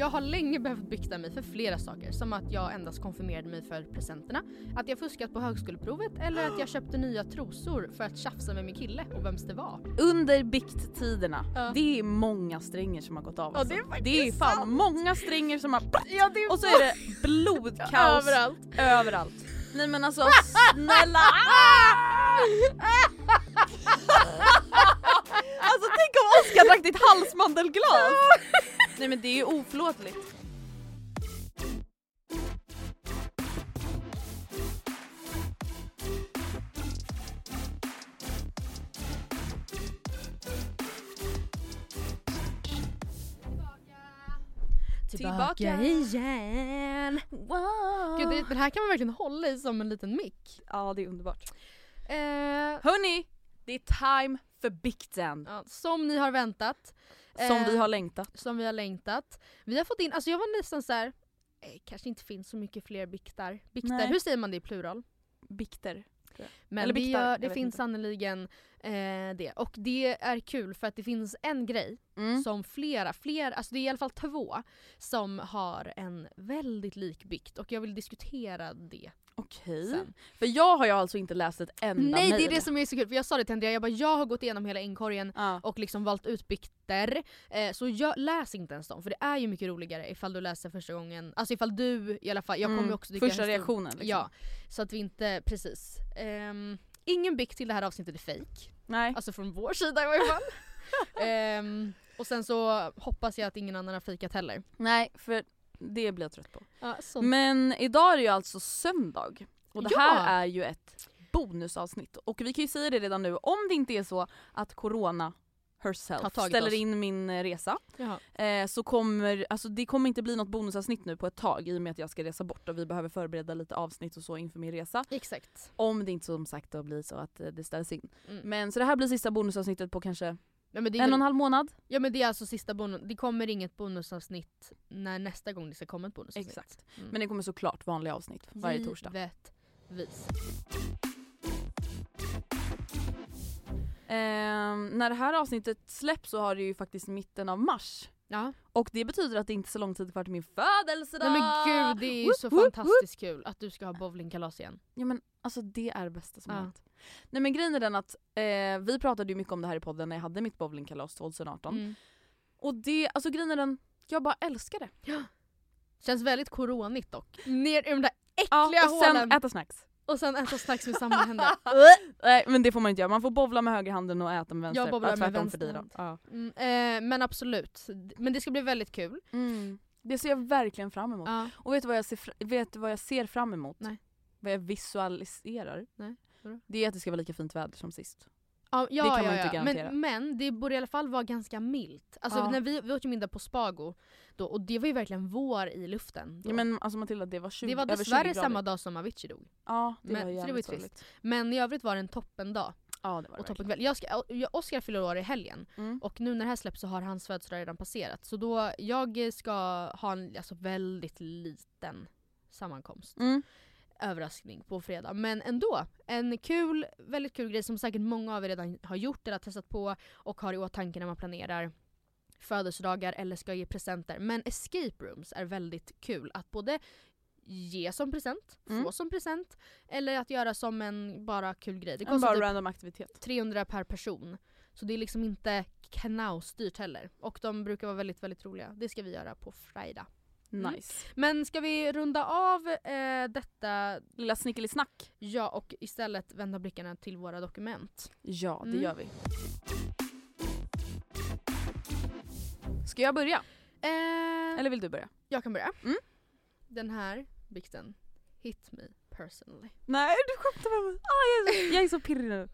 Jag har länge behövt bikta mig för flera saker. Som att jag endast konfirmerade mig för presenterna, att jag fuskat på högskoleprovet eller att jag köpte nya trosor för att tjafsa med min kille och vems det var. Under bikttiderna, Ja. det är många stränger som har gått av. Ja, alltså. det är det är fan sant. många stränger som har... Ja, Och så är det blodkaos Överallt. överallt. Nej men alltså snälla! Alltså tänk om Oskar drack ditt halsmandelglas! Nej men det är ju oförlåtligt. Tillbaka. igen. Wow. Gud, det, den här kan man verkligen hålla i som en liten mick. Ja det är underbart. Eh, Hörni, det är time för bikten. ja, som ni har väntat. Som Eh, vi har längtat. Som vi har längtat. Vi har fått in, alltså jag var nästan så här. Eh, kanske inte finns så mycket fler biktar. Biktar, Nej. hur säger man det i plural? Bikter. Men Eller biktar, gör, det finns inte. Eh, det. Och det är kul för att det finns en grej Mm. som flera, flera, alltså det är i alla fall två som har en väldigt lik bikt och jag vill diskutera det Okej. sen. För jag har ju alltså inte läst ett enda Nej det är mejl. det som är så kul för jag sa det till Andrea, jag bara jag har gått igenom hela inkorgen Ja. och liksom valt ut bikter. Eh, så jag, läs inte ens dem för det är ju mycket roligare ifall du läser första gången. Alltså ifall du i alla fall, jag kommer ju Mm, också Första reaktionen liksom. Ja, så att vi inte, precis. Ehm, ingen bikt till det här avsnittet är fake. Nej. Alltså från vår sida i varje fall. Ehm, och sen så hoppas jag att ingen annan har fikat heller. Nej, för det blir jag trött på. Ja. Men idag är det ju alltså söndag. Och det Ja! här är ju ett bonusavsnitt. Och vi kan ju säga det redan nu, om det inte är så att corona herself ställer oss. in min eh, resa eh, så kommer, alltså det kommer inte bli något bonusavsnitt nu på ett tag i och med att jag ska resa bort och vi behöver förbereda lite avsnitt och så inför min resa. Exakt. Om det inte som sagt då blir så att eh, det ställs in. Mm. Men så det här blir sista bonusavsnittet på kanske Ja, en och en halv månad. Ja men det är alltså sista bonus, det kommer inget bonusavsnitt när nästa gång det ska komma ett bonusavsnitt. Exakt. Mm. Men det kommer såklart vanliga avsnitt varje torsdag. Givetvis. Ehm, när det här avsnittet släpps så har det ju faktiskt mitten av mars. Ja. Och det betyder att det inte är så lång tid kvar till min födelsedag! Nej men gud det är ju Woop, så woop, fantastiskt kul att du ska ha bowlingkalas igen. Ja men alltså det är det bästa som Ja. hänt. Nej men grejen är den att eh, vi pratade ju mycket om det här i podden när jag hade mitt bowlingkalas 2018. Mm. Och det, alltså grejen är den, jag bara älskar det. Känns väldigt coronigt dock. Ner i de där Ja, äckliga och sen hålen äta snacks. Och sen äta snacks med samma händer. Nej men det får man inte göra, man får bowla med höger handen och äta med vänster. Jag bowlar Ja, med vänster. Ja. Mm, eh, men absolut. Men det ska bli väldigt kul. Mm. Det ser jag verkligen fram emot. Ja. Och vet du vad jag ser, vet du vad jag ser fram emot? Nej. Vad jag visualiserar? Nej? Det är att det ska vara lika fint väder som sist. Ja, ja, kan man ja, inte garantera. Men, men det borde i alla fall vara ganska milt. Alltså när vi, vi åt ju middag på Spago då, och det var ju verkligen vår i luften. Då. Ja, men alltså Matilda det var 20, det var över 20 dessvärre samma dag som Avicii dog. Ja det Men- var så det jävligt trist. sorgligt. Men i övrigt var det en toppendag. Ja det var det och toppenkväll. Jag ska, jag- Oscar fyller år i helgen Mm. och nu när det här släpps så har hans födelsedag redan passerat. Så då, jag ska ha en alltså, väldigt liten sammankomst. Mm. Överraskning på fredag. Men ändå, en kul, väldigt kul grej som säkert många av er redan har gjort eller har testat på och har i åtanke när man planerar födelsedagar eller ska ge presenter. Men escape rooms är väldigt kul att både ge som present, Mm. få som present eller att göra som en bara kul grej. Det En kostar bara typ random aktivitet. 300 per person. Så det är liksom inte knausdyrt heller. Och de brukar vara väldigt, väldigt roliga. Det ska vi göra på fredag. Mm. Nice. Men ska vi runda av eh, detta Lilla snickelisnack. Ja, och istället vända blickarna till våra dokument. Ja det Mm. gör vi. Ska jag börja? Eh, Eller vill du börja? jag kan börja. Mm. Den här bikten hit me personally. Nej du skämtar med mig. Ah, jag, är så, jag är så pirrig nu.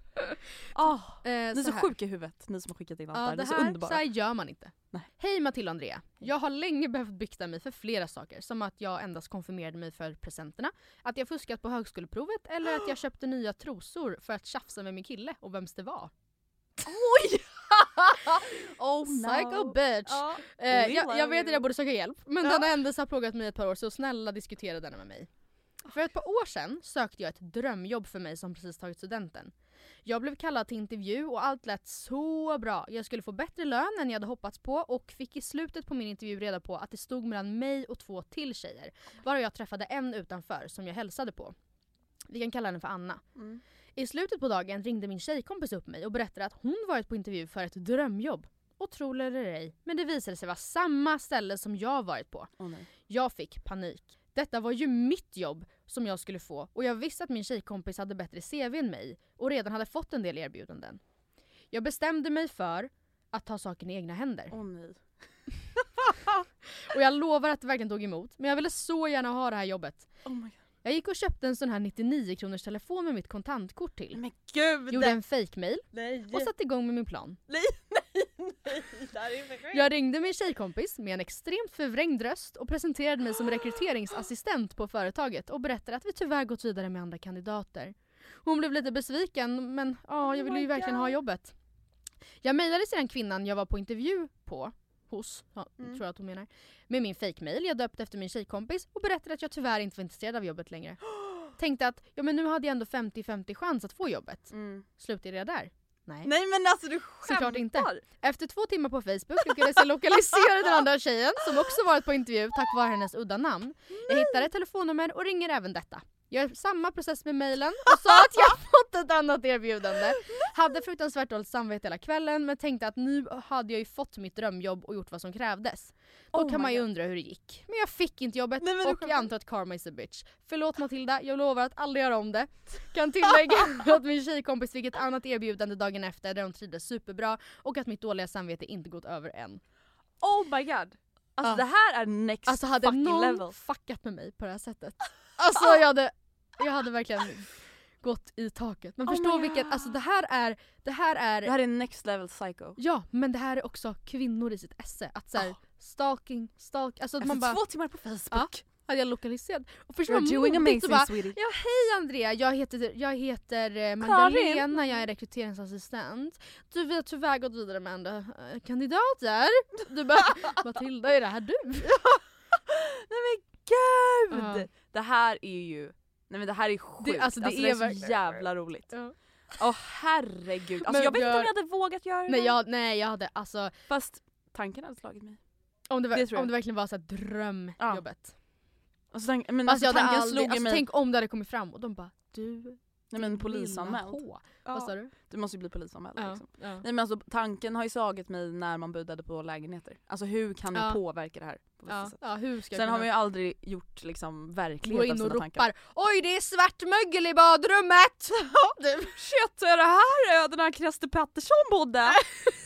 Ah, Eh, ni är så här. sjuka i huvudet ni som har skickat in allt Ja, där. Ni det är så här, underbara. så här gör man inte. Nej. Hej Matilda och Andrea. Jag har länge behövt bikta mig för flera saker. Som att jag endast konfirmerade mig för presenterna, att jag fuskat på högskoleprovet eller att jag köpte nya trosor för att tjafsa med min kille och vems det var. Oj! oh Psycho bitch! Ja. Eh, jag, jag vet att jag borde söka hjälp, men Ja. denna händelse har plågat mig ett par år så snälla diskutera denna med mig. För ett par år sedan sökte jag ett drömjobb för mig som precis tagit studenten. Jag blev kallad till intervju och allt lät så bra. Jag skulle få bättre lön än jag hade hoppats på och fick i slutet på min intervju reda på att det stod mellan mig och två till tjejer. Varav jag träffade en utanför som jag hälsade på. Vi kan kalla henne för Anna. Mm. I slutet på dagen ringde min tjejkompis upp mig och berättade att hon varit på intervju för ett drömjobb. Och tro det eller ej, men det visade sig vara samma ställe som jag varit på. Nej. Jag fick panik. Detta var ju mitt jobb som jag skulle få och jag visste att min tjejkompis hade bättre CV än mig och redan hade fått en del erbjudanden. Jag bestämde mig för att ta saken i egna händer. Åh nej. Och jag lovar att det verkligen tog emot, men jag ville så gärna ha det här jobbet. Oh my god. Jag gick och köpte en sån här 99 kronors telefon med mitt kontantkort till. Men gud! Gjorde en fake-mail och satte igång med min plan. nej, nej, nej. Det här är för crazy. Jag ringde min tjejkompis med en extremt förvrängd röst och presenterade mig som rekryteringsassistent på företaget och berättade att vi tyvärr gått vidare med andra kandidater. Hon blev lite besviken men ja, jag ville ju Oh verkligen ha jobbet. Jag mejlade sedan kvinnan jag var på intervju på, hos, ja, Mm. tror jag att hon menar, med min fake-mail jag döpt efter min tjejkompis och berättade att jag tyvärr inte var intresserad av jobbet längre. Tänkte att ja, men nu hade jag ändå 50-50 chans att få jobbet. Mm. Slutade jag där? Nej. Nej men alltså du skämtar! Såklart inte. Efter två timmar på Facebook lyckades jag lokalisera den andra tjejen som också varit på intervju tack vare hennes udda namn. Jag hittade ett telefonnummer och ringer även detta. Jag gör samma process med mejlen och sa att jag fått ett annat erbjudande. Hade fruktansvärt dåligt samvete hela kvällen men tänkte att nu hade jag ju fått mitt drömjobb och gjort vad som krävdes. Då Oh kan man ju God. undra hur det gick. Men jag fick inte jobbet Nej, och jag antar att karma is a bitch. Förlåt Matilda, jag lovar att aldrig göra om det. Kan tillägga att min tjejkompis fick ett annat erbjudande dagen efter där hon trivdes superbra och att mitt dåliga samvete inte gått över än. Oh my god! Alltså Ja. det här är next Alltså hade fucking någon level. fuckat med mig på det här sättet. Alltså jag hade, jag hade verkligen gått i taket. Men Oh förstå vilket, alltså det här är, det här är, Det här är next level psycho. ja men det här är också kvinnor i sitt esse. Att såhär, Oh. stalking, stalk, alltså Efter man bara, två timmar på Facebook. hade jag lokaliserat. Och förstå You're doing amazing att bara, sweetie. Ja hej Andrea, jag heter, jag heter eh, Magdalena, jag är rekryteringsassistent. Du vi har tyvärr gått vidare med andra eh, kandidater. Du bara Matilda är det här du? Nej men gud! Ja. Det här är ju, nej men det här är sjukt. alltså, det det är är så jävla roligt. Ja. Åh herregud. Alltså Men jag vet inte jag- om jag hade vågat göra det. Nej jag, nej jag hade alltså Fast tanken hade slagit mig. om det, var, Det om det verkligen var så drömjobbet. Alltså, tank, men Alltså, alltså, tanken aldrig, slog alltså, mig. tänk om det hade kommit fram och de bara du nej men polisanmäld. Ja, Vad sa du? Du måste ju bli polisanmäld Ja, liksom. ja. Nej men alltså tanken har ju slagit mig när man budade på lägenheter. Alltså hur kan det Ja. påverka det här på Ja, sätt? ja, hur ska Sen jag har man ju aldrig gjort liksom gå verklighet av in och ropar tankar. Oj det är svart mögel i badrummet! Shit, är det här ö där Christer Pettersson bodde?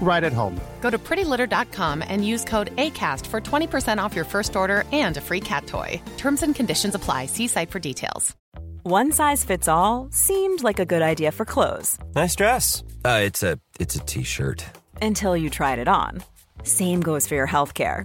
right at home. Go to prettylitter.com and use code ACAST for 20% off your first order and a free cat toy. Terms and conditions apply. See site for details. One size fits all seemed like a good idea for clothes Nice dress. Uh, it's a it's a t-shirt. until you tried it on. Same goes for your healthcare.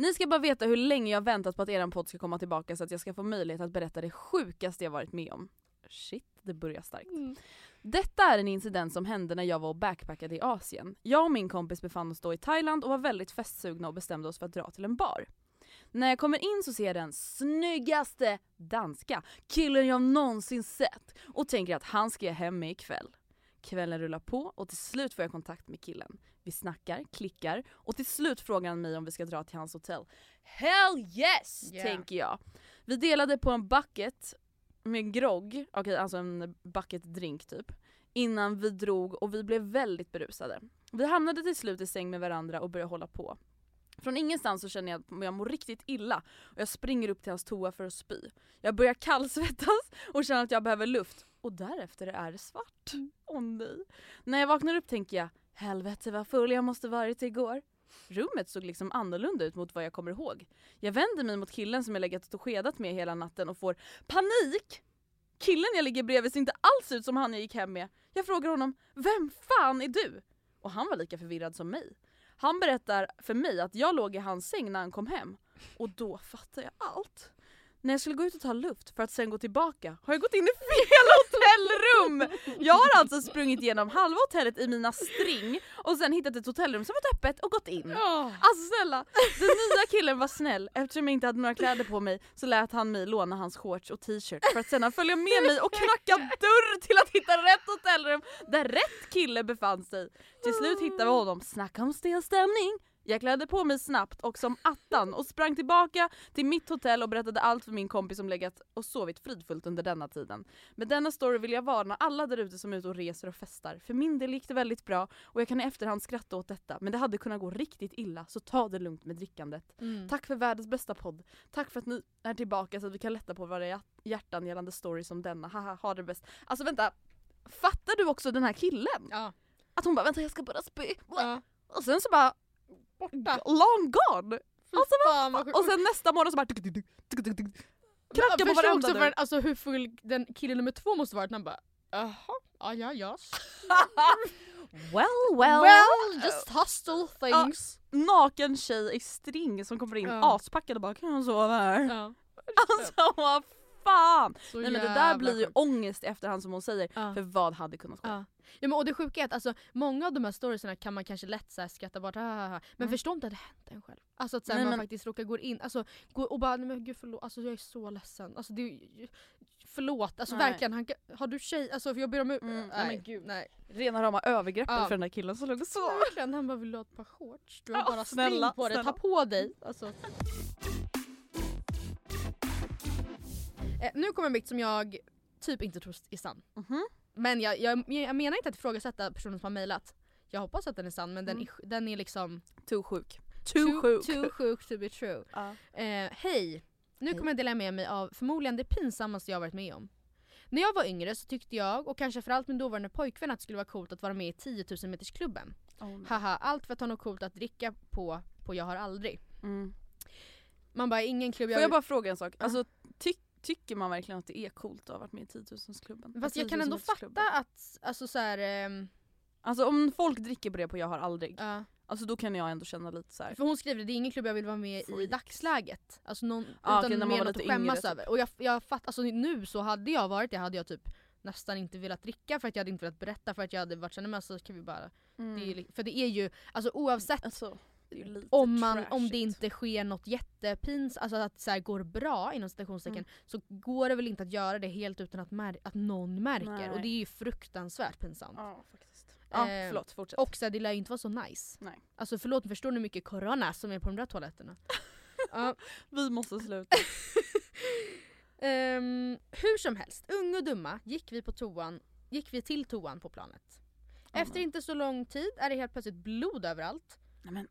Ni ska bara veta hur länge jag väntat på att eran podd ska komma tillbaka så att jag ska få möjlighet att berätta det sjukaste jag varit med om. Shit, det börjar starkt. Detta är en incident som hände när jag var och backpackade i Asien. Jag och min kompis befann oss då i Thailand och var väldigt festsugna och bestämde oss för att dra till en bar. När jag kommer in så ser jag den snyggaste danska killen jag någonsin sett och tänker att han ska jag hem med ikväll. Kvällen rullar på och till slut får jag kontakt med killen. Vi snackar, klickar och till slut frågar han mig om vi ska dra till hans hotell. Hell yes! Yeah. tänker jag. Vi delade på en bucket med grogg, okej alltså en bucket drink typ, innan vi drog och vi blev väldigt berusade. Vi hamnade till slut i säng med varandra och började hålla på. Från ingenstans så känner jag att jag mår riktigt illa och jag springer upp till hans toa för att spy. Jag börjar kallsvettas och känner att jag behöver luft och därefter är det svart. Åh nej. När jag vaknar upp tänker jag helvete vad full jag måste varit igår. Rummet såg liksom annorlunda ut mot vad jag kommer ihåg. Jag vänder mig mot killen som jag legat och skedat med hela natten och får panik! Killen jag ligger bredvid ser inte alls ut som han jag gick hem med. Jag frågar honom, vem fan är du? Och han var lika förvirrad som mig. Han berättar för mig att jag låg i hans säng när han kom hem. Och då fattade jag allt. När jag skulle gå ut och ta luft för att sen gå tillbaka har jag gått in i fel hotellrum! Jag har alltså sprungit igenom halva hotellet i mina string och sen hittat ett hotellrum som var öppet och gått in. Alltså snälla, den nya killen var snäll. Eftersom jag inte hade några kläder på mig så lät han mig låna hans shorts och t-shirt för att sedan följa med mig och knacka dörr till att hitta rätt hotellrum där rätt kille befann sig. Till slut hittade vi honom, snacka om stel stämning. Jag klädde på mig snabbt och som attan och sprang tillbaka till mitt hotell och berättade allt för min kompis som legat och sovit fridfullt under denna tiden. Med denna story vill jag varna alla där ute som är ute och reser och festar. För min del gick det väldigt bra och jag kan i efterhand skratta åt detta men det hade kunnat gå riktigt illa så ta det lugnt med drickandet. Mm. Tack för världens bästa podd. Tack för att ni är tillbaka så att vi kan lätta på våra hjärt- hjärtan gällande stories som denna. Haha, ha det bäst. Alltså vänta, fattar du också den här killen? Ja. Att hon bara vänta jag ska bara spy. ja. Och sen så bara Borta. long gone! Alltså, fan vad. Och sen nästa morgon så bara tuk, tuk, tuk, knackar på varenda också för, alltså, hur full den killen nummer två måste varit när han bara jaha, ja ja ja. Well well. Well, just hostile things. Naken tjej i string som kommer in Ja. aspackad och bara kan jag sova här? Ja. Alltså vad fan! Så Nej men det där blir ju ångest i efterhand som hon säger. Ja. För vad hade kunnat ske? Ja. Men, och det sjuka är att alltså, många av de här storiesarna kan man kanske lätt så här, skratta bort, men Mm. förstå inte att det hänt en själv. Alltså att så här, Nej, man men- faktiskt råkar gå in alltså, gå och bara nej men gud förlåt, alltså, jag är så ledsen. Alltså, det, förlåt, alltså Nej. verkligen. Han, har du tjej? Alltså för jag ber om ursäkt. Mm, nej, nej, men gud. nej. Rena rama övergreppet Ja. för den där killen som låg och sov. Verkligen, han bara vill ha ett par shorts? Du har Ja, bara snälla, på dig, ta på dig. Alltså. Eh, nu kommer en bikt som jag typ inte tror är sann. Mhm. Men jag, jag, jag menar inte att ifrågasätta personen som har mejlat. Jag hoppas att den är sann men den, Mm. är, den är liksom Too sjuk. Too, sjuk. too sjuk to be true. Ja. Eh, Hej! Nu Hej. kommer jag dela med mig av förmodligen det pinsammaste jag varit med om. När jag var yngre så tyckte jag, och kanske framförallt min dåvarande pojkvän, att det skulle vara coolt att vara med i 10 000 metersklubben. Oh. Haha, allt för att ha något coolt att dricka på, på Jag har aldrig. mm. Man bara, ingen klubb Får jag bara fråga en sak? Ja. Alltså, tyck, tycker man verkligen att det är coolt att ha varit med i 10 000-klubben? Fast jag kan ändå fatta att, alltså så här, ehm, Alltså om folk dricker på det på Jag har aldrig, ja. alltså då kan jag ändå känna lite så här. För hon skriver det är ingen klubb jag vill vara med i Freaks. dagsläget. Alltså någon, Ja, utan man mer något att skämmas yngre, typ. över. Och jag, jag fattar, alltså nu så hade jag varit det hade jag typ nästan inte velat dricka för att jag hade inte velat berätta för att jag hade varit såhär, men så kan vi bara... Mm. Det är, för det är ju, alltså oavsett Alltså, om, man, om det inte sker något jättepins, alltså att det går bra inom citationstecken Mm. så går det väl inte att göra det helt utan att, mär- att någon märker. Nej. Och det är ju fruktansvärt pinsamt. Ja faktiskt. Ja Eh, förlåt, fortsätt. Och så här, det lär ju inte vara så nice. Nej. Alltså förlåt, förstår ni hur mycket corona som är på de där toaletterna? ja. Vi måste sluta. Ehm, hur som helst, unga och dumma gick vi, på toan, gick vi till toan på planet. Efter inte så lång tid är det helt plötsligt blod överallt. Nej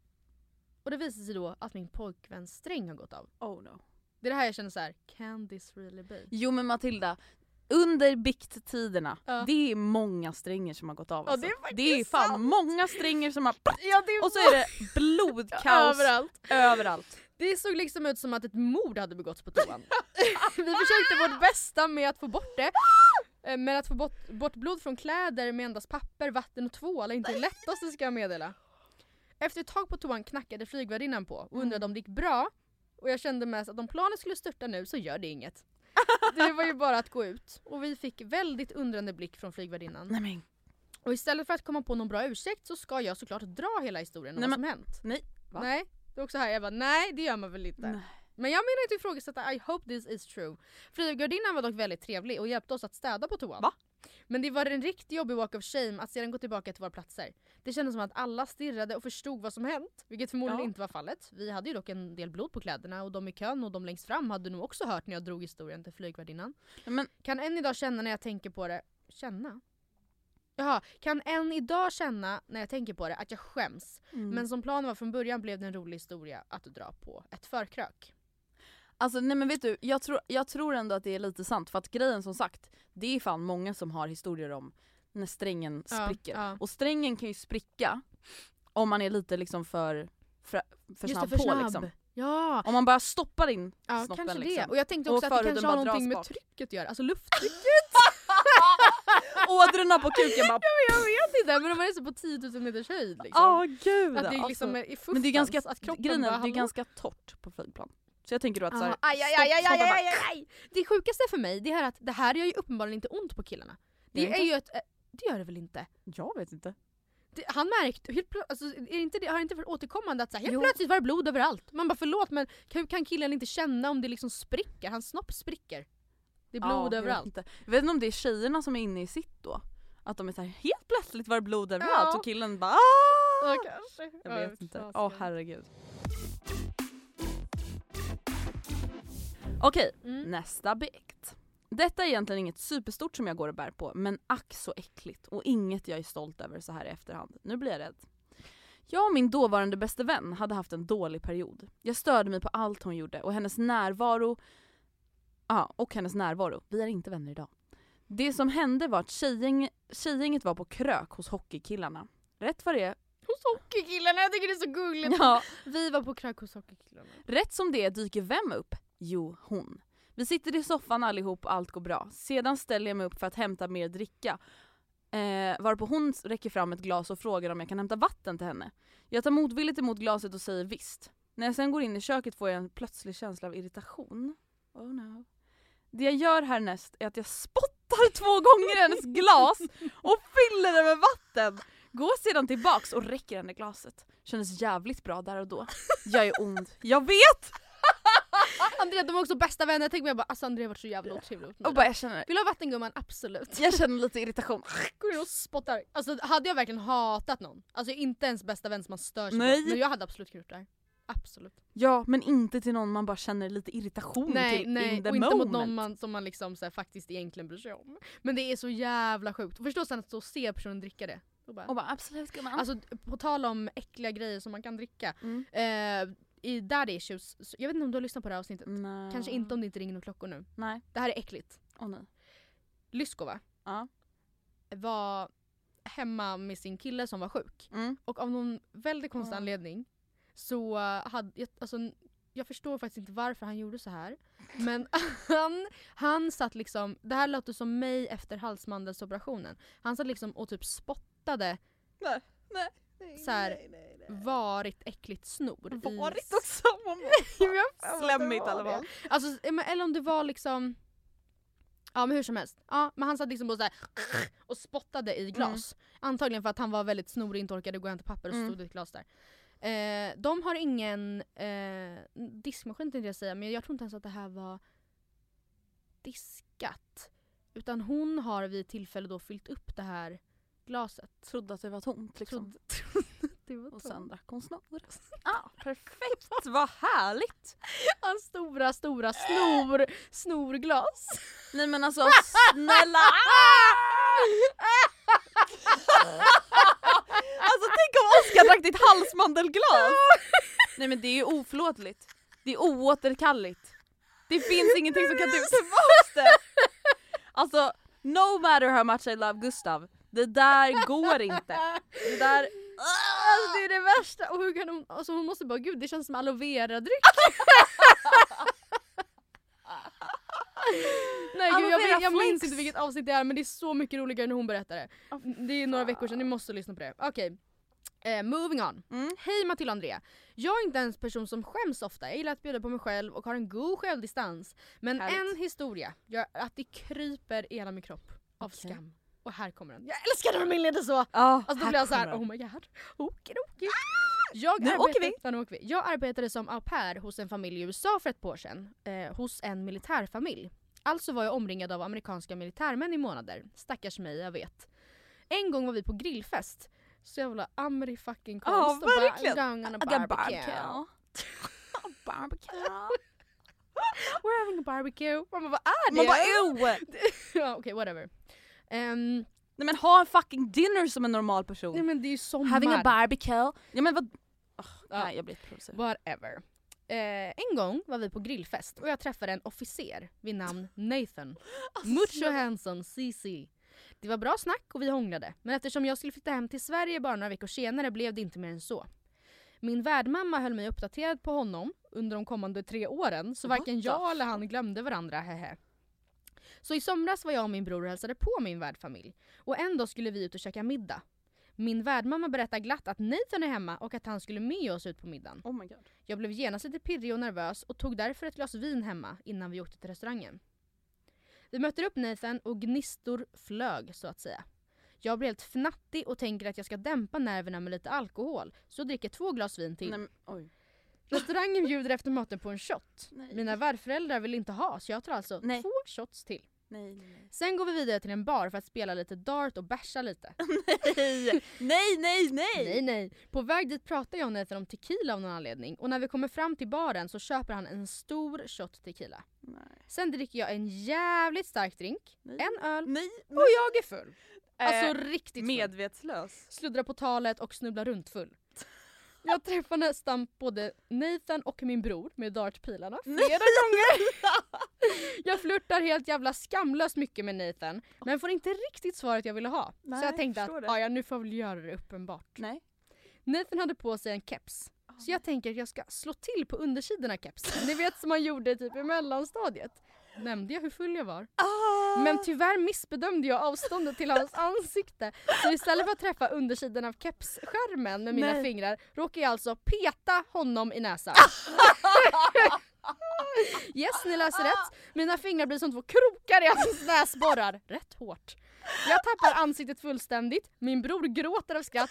Och det visar sig då att min pojkväns sträng har gått av. oh no. Det är det här jag känner så här: can this really be? Jo men Matilda, under bikttiderna, Ja. det är många stränger som har gått av Ja, alltså. det är det är fan sant. många stränger som har... Ja, det Och så är det blodkaos överallt. överallt. Det såg liksom ut som att ett mord hade begåtts på toan. vi försökte vårt bästa med att få bort det. Eh, Men att få bort, bort blod från kläder med endast papper, vatten och tvål är inte det lättaste ska jag meddela. Efter ett tag på toan knackade flygvärdinnan på och undrade om det gick bra. Och jag kände mest att om planet skulle störta nu så gör det inget. Det var ju bara att gå ut. Och vi fick väldigt undrande blick från flygvärdinnan. Nej men Och istället för att komma på någon bra ursäkt så ska jag såklart dra hela historien om Nej, vad som hänt. nej. Va? Nej, det är också här jag bara nej det gör man väl inte. Nej. Men jag menar inte ifrågasätta, I hope this is true. Flygvärdinnan var dock väldigt trevlig och hjälpte oss att städa på toan. Va? Men det var en riktigt jobbig walk of shame att sedan gå tillbaka till våra platser. Det kändes som att alla stirrade och förstod vad som hänt, vilket förmodligen Ja. inte var fallet. Vi hade ju dock en del blod på kläderna och de i kön och de längst fram hade nog också hört när jag drog historien till flygvärdinnan. Men Kan än idag känna när jag tänker på det, känna? Jaha, kan än idag känna när jag tänker på det att jag skäms. Mm. Men som planen var från början blev det en rolig historia att dra på ett förkrök. Alltså nej men vet du, jag tror, jag tror ändå att det är lite sant för att grejen som sagt, det är fan många som har historier om när strängen Ja, spricker. ja. Och strängen kan ju spricka om man är lite liksom för, för, för snabb det, för på snabb. liksom. Ja, Om man bara stoppar in ja snoppen kanske liksom. det. Och jag tänkte Och också att det kanske har någonting med bak. trycket att göra. Alltså lufttryck. Ådrorna på kuken bara... jag vet inte men man är så på 10 000 meters höjd liksom. Åh gud! att det är liksom alltså. är i Men det är ganska, att kroppen grejen bara, det är ganska torrt på flygplan. Så jag tänker då att såhär, ah, stopp, aj, aj, aj, aj, aj, aj, Det sjukaste för mig det är att det här gör ju uppenbarligen inte ont på killarna. Det jag är ju ett, eh, det gör det väl inte? Jag vet inte. Det, han märkte, helt plö- alltså, är inte det, har det inte varit återkommande att så här, helt jo. plötsligt var det blod överallt? Man bara förlåt men hur kan killen inte känna om det liksom spricker? Hans snopp spricker. Det är blod ja, överallt. Jag vet, jag vet inte om det är tjejerna som är inne i sitt då. Att de är såhär helt plötsligt var det blod överallt ja. och killen bara Aah! Ja, kanske. Jag vet inte. Åh oh, herregud. Okej, Mm. nästa bikt. Detta är egentligen inget superstort som jag går och bär på, men ack så äckligt och inget jag är stolt över så här i efterhand. Nu blir jag rädd. Jag och min dåvarande bäste vän hade haft en dålig period. Jag störde mig på allt hon gjorde och hennes närvaro Ja, och hennes närvaro. Vi är inte vänner idag. Det som hände var att tjejgäng, tjejgänget var på krök hos hockeykillarna. Rätt vad det är Hos hockeykillarna, jag tycker det är så gulligt. Ja, Vi var på krök hos hockeykillarna. rätt som det är dyker vem upp? Jo, hon. Vi sitter i soffan allihop och allt går bra. Sedan ställer jag mig upp för att hämta mer dricka. Eh, varpå hon räcker fram ett glas och frågar om jag kan hämta vatten till henne. Jag tar motvilligt emot glaset och säger visst. När jag sen går in i köket får jag en plötslig känsla av irritation. Oh no. Det jag gör härnäst är att jag spottar två gånger i hennes glas och fyller det med vatten. Går sedan tillbaks och räcker henne glaset. Kändes jävligt bra där och då. Jag är ond. Jag vet! Andrea de var också bästa vänner, tänk mig jag bara alltså Andrea har varit så jävla otrevlig mot mig. Och bara, jag, känner, Vill du ha vatten gumman? Absolut. jag känner lite irritation. Går in och spottar. Alltså hade jag verkligen hatat någon, alltså inte ens bästa vän som man stör sig Nej. på, men jag hade absolut kunnat gjort det här. Absolut. Ja, men inte till någon man bara känner lite irritation Nej, till nej in the och inte moment. mot någon man, som man liksom så här, faktiskt egentligen bryr sig om. Men det är så jävla sjukt. Och förstå sen att stå och se personen dricka det. Och bara, Och bara absolut gumman. Alltså på tal om äckliga grejer som man kan dricka. Mm. Eh, I Daddy Issues, jag vet inte om du har lyssnat på det här avsnittet. Nej. Kanske inte om det inte ringer några klockor nu. Nej. Det här är äckligt. Åh nej. Lyskova Ja. var hemma med sin kille som var sjuk. Mm. Och av någon väldigt konstig Ja. anledning så hade alltså, jag förstår faktiskt inte varför han gjorde så här. Men han, han satt liksom, det här låter som mig efter halsmandelsoperationen. Han satt liksom och typ spottade Nej, nej, nej, Så här, nej, nej. Varigt äckligt snor. i- Varit också! Vad det Slemmigt i alla fall. Alltså, eh, eller om det var liksom Ja men hur som helst. Ja, men han satt liksom och, så här, och spottade i glas. Antagligen för att han var väldigt snorig och inte orkade gå och hämta papper och så Mm. stod det ett glas där. Eh, de har ingen eh, diskmaskin tänkte jag säga men jag tror inte ens att det här var diskat. Utan hon har vid tillfälle då fyllt upp det här glaset. Trodde att det var tomt liksom. Trodde- trodde var Och tomt. sen drack hon snor. Ja, perfekt! Vad härligt! Hans stora, stora snor, snorglas. Nej men alltså snälla! alltså tänk om Oskar drack ditt halsmandelglas! Nej men det är ju oförlåtligt. Det är oåterkalleligt. Det finns ingenting som kan ta tillbaks det! Alltså, no matter how much I love Gustav, det där går inte. Det där... Alltså det är det värsta! Och hur kan hon, alltså hon måste bara gud det känns som aloe vera-dryck. Nej gud, jag, jag minns inte vilket avsnitt det är men det är så mycket roligare när hon berättar det. Det är några veckor sedan, ni måste lyssna på det. Okej. Eh, moving on. Mm. Hej Matilda och Andrea. Jag är inte en person som skäms ofta, jag gillar att bjuda på mig själv och har en god självdistans. Men Härligt. en historia gör att det kryper i hela min kropp av Okej. skam. Och här kommer den. Jag älskar när de inleder så! Ja, Alltså då här blir jag såhär, kommer oh my god, okidoki. Jag Nu arbetade, åker vi. Ja, nu åker vi. Jag arbetade som au pair hos en familj i USA för ett par år sedan. Eh, hos en militärfamilj. Alltså var jag omringad av amerikanska militärmän i månader. Stackars mig, jag vet. En gång var vi på grillfest. Så jävla ameri fucking Ja, konst och bara verkligen. I got barbecue. barbecue. We're having a barbecue. Man bara, vad är det? Man bara ew! ja, Okej, whatever. Ehm, Nej men ha en fucking dinner som en normal person. nej men det är ju sommar. Having a barbecue. Ja men vad... Åh, Ja. Nej jag blir provocerad. Whatever. Eh, en gång var vi på grillfest och jag träffade en officer vid namn Nathan. Mucho handsome CC. Det var bra snack och vi hånglade. Men eftersom jag skulle flytta hem till Sverige bara några veckor senare blev det inte mer än så. Min värdmamma höll mig uppdaterad på honom under de kommande tre åren så varken jag eller han glömde varandra, hehe. Så i somras var jag och min bror och hälsade på min värdfamilj. Och en dag skulle vi ut och käka middag. Min värdmamma berättade glatt att Nathan är hemma och att han skulle med oss ut på middagen. Oh my god. Jag blev genast lite pirrig och nervös och tog därför ett glas vin hemma innan vi åkte till restaurangen. Vi möter upp Nathan och gnistor flög så att säga. Jag blir helt fnattig och tänker att jag ska dämpa nerverna med lite alkohol så jag dricker två glas vin till. Nej, men, oj. Restaurangen bjuder efter maten på en shot. Nej. Mina värdföräldrar vill inte ha så jag tar alltså Nej. två shots till. Nej, nej. Sen går vi vidare till en bar för att spela lite dart och bärsa lite. nej, nej, nej, nej! Nej nej. På väg dit pratar jag och Nathan om tequila av någon anledning och när vi kommer fram till baren så köper han en stor shot tequila. Nej. Sen dricker jag en jävligt stark drink, en öl och jag är full. Alltså Eh, riktigt full. medvetslös. Sluddrar på talet och snubblar runt full. Jag träffar nästan både Nathan och min bror med dartpilarna flera gånger. Jag flörtar helt jävla skamlöst mycket med Nathan men får inte riktigt svaret jag ville ha. Nej, så jag tänkte att. "Ja, ja, nu får jag väl göra det uppenbart. Nej. Nathan hade på sig en keps. Så jag tänker att jag ska slå till på undersidan av kepsen. Ni vet som man gjorde typ i mellanstadiet. Nämnde jag hur full jag var? Ah! Men tyvärr missbedömde jag avståndet till hans ansikte. Så istället för att träffa undersidan av kepsskärmen med mina Nej. fingrar råkar jag alltså peta honom i näsan. yes, ni läser rätt. Mina fingrar blir som två krokar i hans näsborrar. Rätt hårt. Jag tappar ansiktet fullständigt, min bror gråter av skratt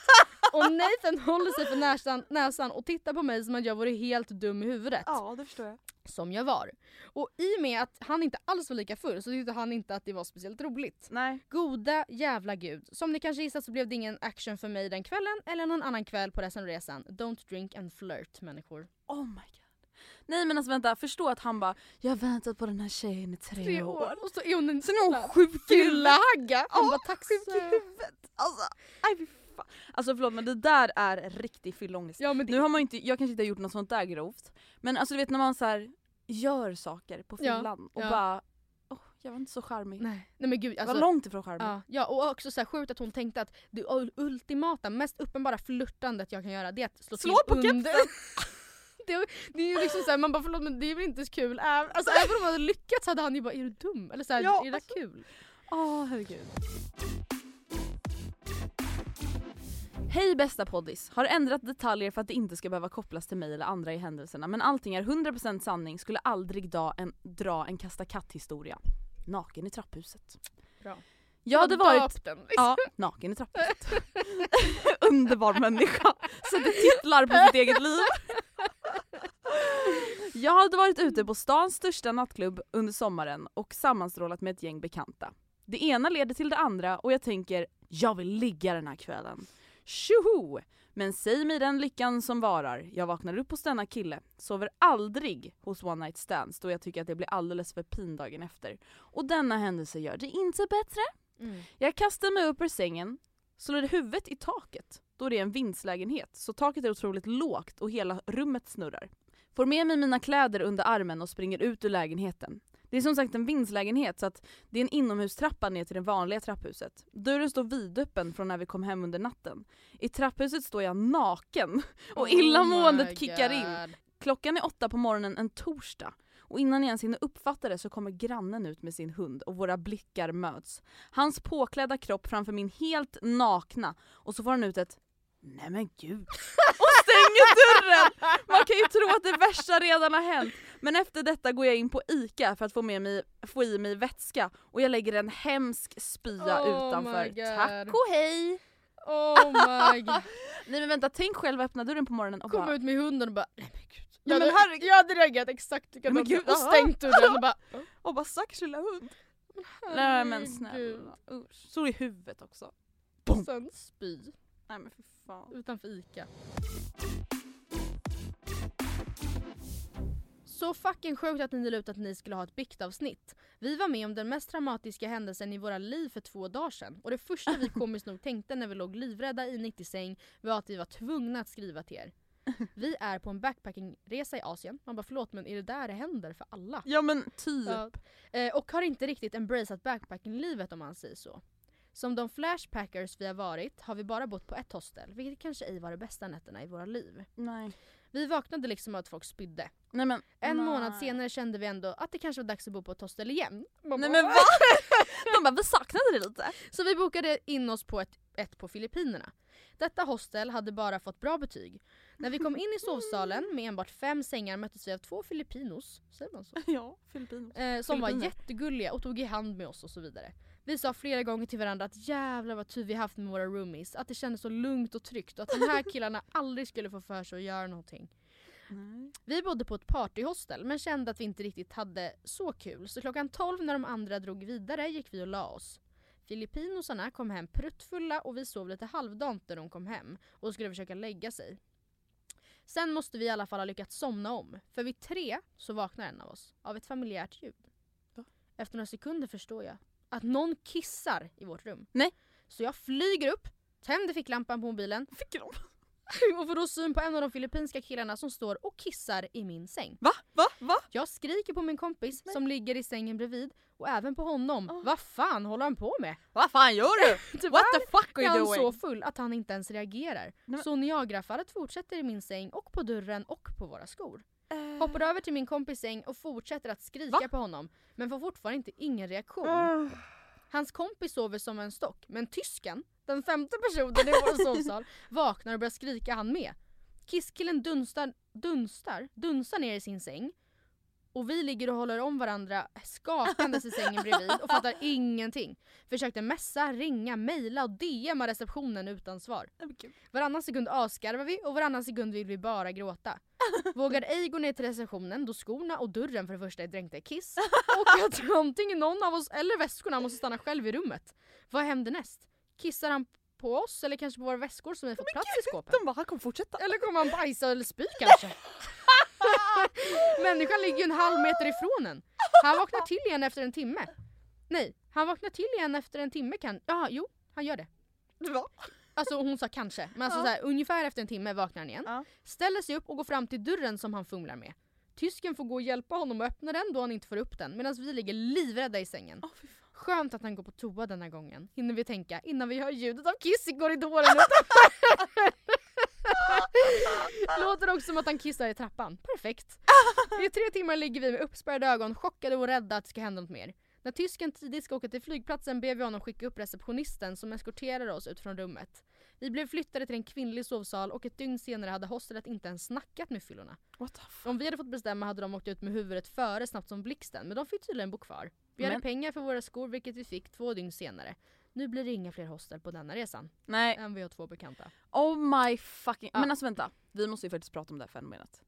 och Nathan håller sig för näsan, näsan och tittar på mig som att jag vore helt dum i huvudet. Ja, det förstår jag. Som jag var. Och i och med att han inte alls var lika full så tyckte han inte att det var speciellt roligt. Nej. Goda jävla gud. Som ni kanske gissat så blev det ingen action för mig den kvällen eller någon annan kväll på resten av resan. Don't drink and flirt människor. Oh my god. Nej men alltså vänta, förstå att han bara Jag har väntat på den här tjejen i tre, år. Och så är hon en Sen är hon sjuk i fyllahagga. Han Ja, bara tack så huvudet. Alltså, aj fan. Alltså förlåt men det där är riktig fyllångest. Ja det, Nu har man inte, jag kanske inte har gjort något sånt där grovt. Men alltså du vet när man så här gör saker på Ja, fyllan och ja. bara jag var inte så charmig. nej, nej men gud jag alltså. var långt ifrån charmig. Ja, ja och också så här sjukt att hon tänkte att det ultimata, mest uppenbara flörtandet jag kan göra det är att slå, Slå till på under... det, det är ju liksom såhär, man bara förlåt men det är väl inte så kul. Alltså, även om han hade lyckats hade han ju bara är du dum? Eller såhär, Ja, är det alltså. kul? Åh herregud. Hej bästa poddis! Har ändrat detaljer för att det inte ska behöva kopplas till mig eller andra i händelserna men allting är 100% sanning, skulle aldrig en, dra en kasta katt-historia. Naken i trapphuset. Bra. Jag hade varit den. Ja, naken i trapphuset. Underbar människa. Sätter titlar på sitt eget liv. Jag hade varit ute på stans största nattklubb under sommaren och sammanstrålat med ett gäng bekanta. Det ena leder till det andra och jag tänker, jag vill ligga den här kvällen. Tjoho! Men säg mig den lyckan som varar. Jag vaknar upp hos denna kille, sover aldrig hos one night stands då jag tycker att det blir alldeles för pin dagen efter. Och denna händelse gör det inte bättre. Mm. Jag kastar mig upp ur sängen, slår huvudet i taket då det är en vindslägenhet så taket är otroligt lågt och hela rummet snurrar. Får med mig mina kläder under armen och springer ut ur lägenheten. Det är som sagt en vindslägenhet så att det är en inomhustrappa ner till det vanliga trapphuset. Dörren står vidöppen från när vi kom hem under natten. I trapphuset står jag naken och Oh illamåendet my kickar in. Klockan är åtta på morgonen en torsdag och innan jag ens hinner uppfatta det så kommer grannen ut med sin hund och våra blickar möts. Hans påklädda kropp framför min helt nakna och så får han ut ett Nej men gud och stänger dörren! Man kan ju tro att det värsta redan har hänt. Men efter detta går jag in på ICA för att få, med mig, få i mig vätska och jag lägger en hemsk spya Oh utanför. Tack och hej! Oh my god. Nej men vänta, tänk själv att öppna dörren på morgonen och Kom bara ut med hunden och bara nej men gud. Jag men hade, herregud. jag hade reagerat exakt men likadant och stängt dörren och bara och bara stackars lilla hund. Nej men snälla usch. Så i huvudet också. Och sen spy Nej men för fan. utanför ICA. Så fucking sjukt att ni la ut att ni skulle ha ett biktavsnitt. Vi var med om den mest traumatiska händelsen i våra liv för två dagar sedan. Och det första vi komiskt nog tänkte när vi låg livrädda i 90-säng var att vi var tvungna att skriva till er. Vi är på en backpackingresa i Asien. Man bara förlåt men är det där det händer för alla? Ja men typ. Ja. Eh, och har inte riktigt embraceat backpackinglivet om man säger så. Som de flashpackers vi har varit har vi bara bott på ett hostel, vilket kanske ej var de bästa nätterna i våra liv. Nej. Vi vaknade liksom av att folk spydde. Nej men En nej. månad senare kände vi ändå att det kanske var dags att bo på ett hostel igen. Man Nej bara, men va? De bara vi saknade det lite. Så vi bokade in oss på ett, ett på Filippinerna. Detta hostel hade bara fått bra betyg. När vi kom in i sovsalen med enbart fem sängar möttes vi av två filippinos, säger man så? Ja, Filippinos. Eh, som var Filippiner. jättegulliga och tog i hand med oss och så vidare. Vi sa flera gånger till varandra att jävlar vad tur vi haft med våra roomies, att det kändes så lugnt och tryggt och att de här killarna aldrig skulle få för sig att göra någonting. Nej. Vi bodde på ett partyhostel men kände att vi inte riktigt hade så kul så klockan 12 när de andra drog vidare gick vi och la oss. Filippinosarna kom hem pruttfulla och vi sov lite halvdant när de kom hem och skulle försöka lägga sig. Sen måste vi i alla fall ha lyckats somna om, för vid tre så vaknar en av oss av ett familjärt ljud. Va? Efter några sekunder förstår jag att någon kissar i vårt rum. Nej. Så jag flyger upp, tänder ficklampan på mobilen Fick de? Och får då syn på en av de filippinska killarna som står och kissar i min säng. Va? Va? Va? Jag skriker på min kompis Nej. som ligger i sängen bredvid och även på honom. Åh. Vad fan håller han på med? Vad fan gör du? Tyvärr What the fuck are är you han doing? så full att han inte ens reagerar. men- Så Niagarafallet fortsätter i min säng och på dörren och på våra skor. Eh. Hoppar över till min kompis säng och fortsätter att skrika Va? på honom men får fortfarande inte ingen reaktion. Ah. Hans kompis sover som en stock men tysken, den femte personen i vår sovsal, vaknar och börjar skrika han med. Kisskillen dunstar, dunstar, dunstar ner i sin säng och vi ligger och håller om varandra skakandes i sängen bredvid och fattar ingenting. Försökte messa, ringa, mejla och DMa receptionen utan svar. Varannan sekund asgarvar vi och varannan sekund vill vi bara gråta. Vågar ej gå ner till receptionen då skorna och dörren för det första är dränkta i kiss och att antingen någon av oss eller väskorna måste stanna själv i rummet. Vad händer näst? Kissar han på oss eller kanske på våra väskor som vi får plats i skåpen? De bara, han kommer fortsätta. Eller kommer han bajsa eller spy kanske? Människan ligger ju en halv meter ifrån en. Han vaknar till igen efter en timme. Nej, han vaknar till igen efter en timme kan... Ja, jo, han gör det. Va? Alltså hon sa kanske, men alltså Ja. så här, ungefär efter en timme vaknar han igen. Ja. Ställer sig upp och går fram till dörren som han fumlar med. Tysken får gå och hjälpa honom att öppna den då han inte får upp den medan vi ligger livrädda i sängen. Fan. Skönt att han går på toa den här gången, hinner vi tänka innan vi hör ljudet av kiss i korridoren utanför. Låter också som att han kissar i trappan. Perfekt. I tre timmar ligger vi med uppspärrade ögon, chockade och rädda att det ska hända något mer. När tysken tidigt ska åka till flygplatsen ber vi honom skicka upp receptionisten som eskorterar oss ut från rummet. Vi blev flyttade till en kvinnlig sovsal och ett dygn senare hade hostelet inte ens snackat med fyllorna. Om vi hade fått bestämma hade de åkt ut med huvudet före snabbt som blixten men de fick tydligen bo kvar. Vi hade Men- pengar för våra skor vilket vi fick två dygn senare. Nu blir det inga fler hostel på denna resan. Nej, Än vi har två bekanta. oh my fucking... Ja. Men alltså vänta, vi måste ju faktiskt prata om det här fenomenet.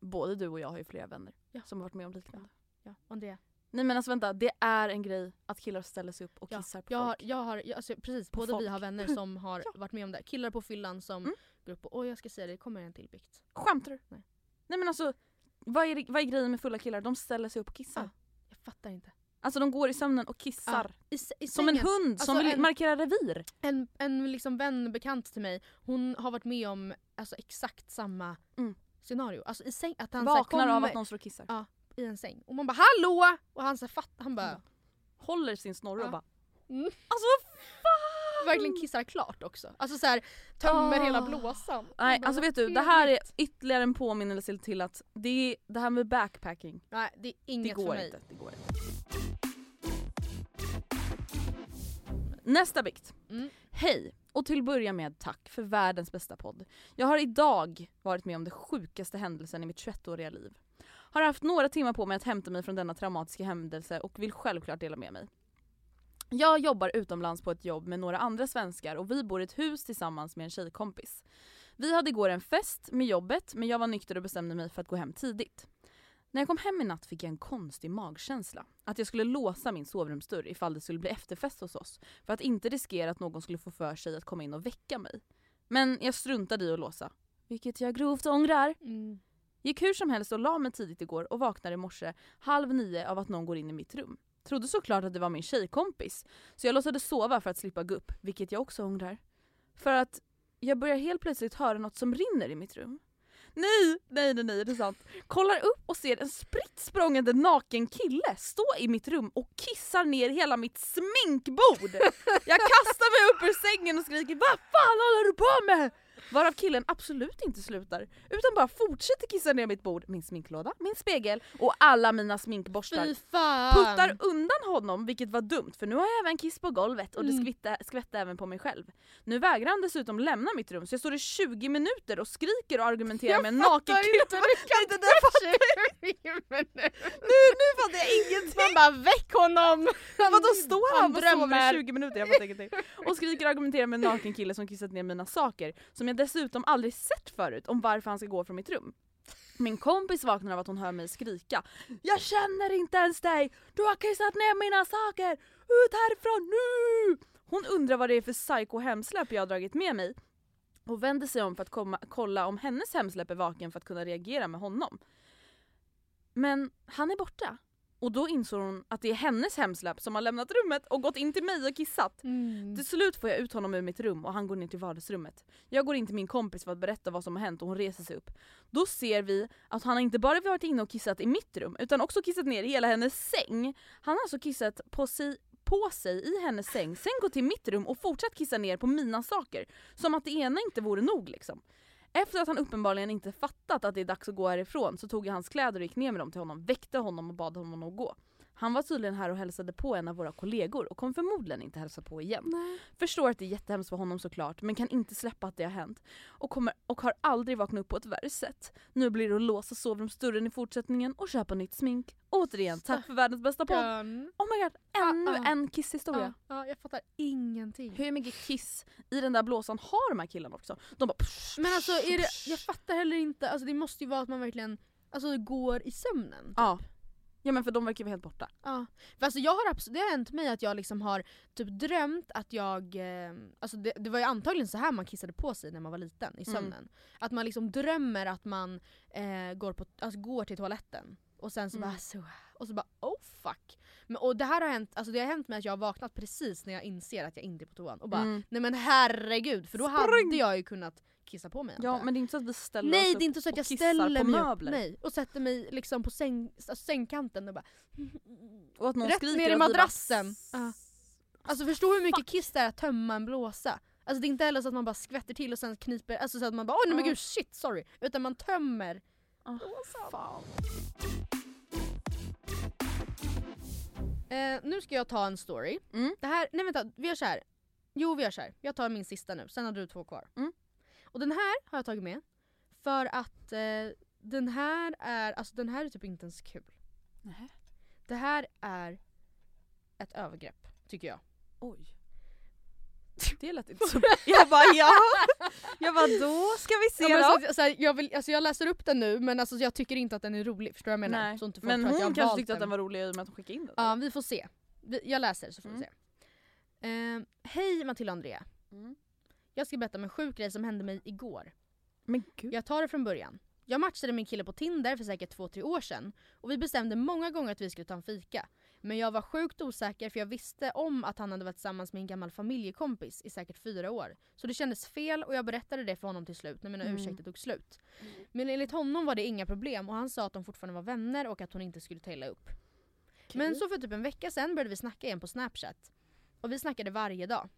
Både du och jag har ju flera vänner Ja. som har varit med om liknande. Ja, Andrea. Nej men alltså vänta, det är en grej att killar ställer sig upp och Ja, kissar på jag har, folk. jag har, jag, alltså, precis, På både vi folk. har vänner som har Ja. varit med om det. Killar på fyllan som Mm. går upp och oj jag ska säga det, det kommer en till bikt. Skämtar du? Nej. Nej men alltså, vad är, vad är grejen med fulla killar? De ställer sig upp och kissar. Ja. Jag fattar inte. Alltså de går i sömnen och kissar. I, s- i Som en hund som Alltså, vill en- markera revir. En, en liksom vän bekant till mig, hon har varit med om alltså, exakt samma Mm. scenario. Alltså i säng, att han så här Vaknar av att någon står och kissar. Ja. i en säng. Och man bara hallå! Och han så här, fatt, han bara Ja. Håller sin snorre Ja. och bara Mm. Alltså vad fan! verkligen kissar klart också. Alltså så här, tömmer Ah. hela blåsan. Nej bara, alltså vet du, det här är ytterligare en påminnelse till att det, är, det här med backpacking, Nej det är det inget för går mig. inte. Det går inte. Nästa bikt. Mm. Hej! Och till att börja med tack för världens bästa podd. Jag har idag varit med om den sjukaste händelsen i mitt 21-åriga liv. Har haft några timmar på mig att hämta mig från denna traumatiska händelse och vill självklart dela med mig. Jag jobbar utomlands på ett jobb med några andra svenskar och vi bor i ett hus tillsammans med en tjejkompis. Vi hade igår en fest med jobbet men jag var nykter och bestämde mig för att gå hem tidigt. När jag kom hem i natt fick jag en konstig magkänsla. Att jag skulle låsa min sovrumsdörr ifall det skulle bli efterfest hos oss. För att inte riskera att någon skulle få för sig att komma in och väcka mig. Men jag struntade i att låsa. Vilket jag grovt ångrar. Mm. Gick hur som helst och la mig tidigt igår och vaknade i morse halv nio av att någon går in i mitt rum. Trodde såklart att det var min tjejkompis. Så jag låtsades sova för att slippa gå upp, vilket jag också ångrar. För att jag börjar helt plötsligt höra något som rinner i mitt rum. Nej, nej, nej, nej, det är sant. Kollar upp och ser en spritt språngande naken kille stå i mitt rum och kissar ner hela mitt sminkbord. Jag kastar mig upp ur sängen och skriker Vad fan håller du på med? Varav killen absolut inte slutar utan bara fortsätter kissa ner mitt bord, min sminklåda, min spegel och alla mina sminkborstar. Fy fan! Puttar undan honom vilket var dumt för nu har jag även kiss på golvet och det Mm. skvitte, skvätte även på mig själv. Nu vägrar han dessutom lämna mitt rum så jag står i 20 minuter och skriker och argumenterar Jag med en naken fattar kille. inte, du kan det inte fattar minuter. Nu, nu fattar jag ingenting! Man bara väck honom! Vadå står han och sover i 20 minuter? Jag fattar ingenting. Och skriker och argumenterar med en naken kille som kissat ner mina saker som jag dessutom aldrig sett förut om varför han ska gå från mitt rum. Min kompis vaknar av att hon hör mig skrika Jag känner inte ens dig! Du har kissat ner mina saker! Ut härifrån nu! Hon undrar vad det är för psycho hemsläpp jag har dragit med mig och vänder sig om för att komma, kolla om hennes hemsläpp är vaken för att kunna reagera med honom. Men han är borta. Och då insåg hon att det är hennes hemsläpp som har lämnat rummet och gått in till mig och kissat. Mm. Till slut får jag ut honom ur mitt rum och han går ner till vardagsrummet. Jag går in till min kompis för att berätta vad som har hänt och hon reser sig upp. Då ser vi att han inte bara varit inne och kissat i mitt rum utan också kissat ner i hela hennes säng. Han har alltså kissat på sig, på sig i hennes säng, sen gått till mitt rum och fortsatt kissa ner på mina saker. Som att det ena inte vore nog liksom. Efter att han uppenbarligen inte fattat att det är dags att gå härifrån så tog jag hans kläder och gick ner med dem till honom, väckte honom och bad honom att gå. Han var tydligen här och hälsade på en av våra kollegor och kom förmodligen inte hälsa på igen. Förstår att det är jättehemskt för honom såklart men kan inte släppa att det har hänt. Och, kommer, och har aldrig vaknat upp på ett värre sätt. Nu blir det att låsa sovrumsdörren i fortsättningen och köpa nytt smink. Återigen, tack för världens bästa podd. Oh my god, ännu Ah, ah. en kisshistoria. Ja, ja, jag fattar ingenting. Hur mycket kiss i den där blåsan har de här killarna också? De bara psh, Men alltså är det, jag fattar heller inte, alltså det måste ju vara att man verkligen alltså, går i sömnen. Typ. Ja. men för de verkar vara helt borta. Ja. För alltså jag har abs- det har hänt mig att jag liksom har typ drömt att jag, eh, alltså det, det var ju antagligen så här man kissade på sig när man var liten i Mm. sömnen. Att man liksom drömmer att man eh, går, på, alltså går till toaletten och sen så Mm. bara så, och så bara oh fuck. Men, och det här har hänt, alltså det har hänt mig att jag har vaknat precis när jag inser att jag inte är på toan och bara Mm. nej men herregud för då Spring! hade jag ju kunnat kissa på mig Ja men det är inte så att vi ställer Nej oss det är upp inte så att jag ställer på mig möbler. upp nej, och sätter mig liksom på säng, alltså sängkanten och bara Och att någon Rätt ner i bara- madrassen. Ja. Alltså förstå hur mycket kiss det är att tömma en blåsa. Alltså det är inte heller så att man bara skvätter till och sen kniper, alltså så att man bara åh nej men gud shit sorry. Utan man tömmer. Ah, fan. Eh, nu ska jag ta en story. Mm. Det här, nej vänta, vi gör så här. Jo vi gör så här. jag tar min sista nu, sen har du två kvar. Mm. Och den här har jag tagit med för att eh, den här är, alltså den här är typ inte ens kul. Nähä. Det här är ett övergrepp, tycker jag. Oj. Det lät inte så Jag bara ja. Jag bara då ska vi se Ja, då. så, att- så här, jag, vill, alltså jag läser upp den nu men alltså jag tycker inte att den är rolig, förstår du vad jag menar? Nej. Så inte Men hon jag kanske tyckte att den var rolig i och med att hon skickade in den. Ja, vi får se. Vi, jag läser så får Mm. vi se. Eh, Hej Matilda och Andrea. Mm. Jag ska berätta om en sjuk grej som hände mig igår. Men gud. Jag tar det från början. Jag matchade min kille på Tinder för säkert två tre år sedan och vi bestämde många gånger att vi skulle ta en fika. Men jag var sjukt osäker för jag visste om att han hade varit tillsammans med en gammal familjekompis i säkert fyra år. Så det kändes fel och jag berättade det för honom till slut när mina Mm. ursäkter tog slut. Men enligt honom var det inga problem och han sa att de fortfarande var vänner och att hon inte skulle ta illa upp. Men så för typ en vecka sen började vi snacka igen på snapchat. Och vi snackade varje dag.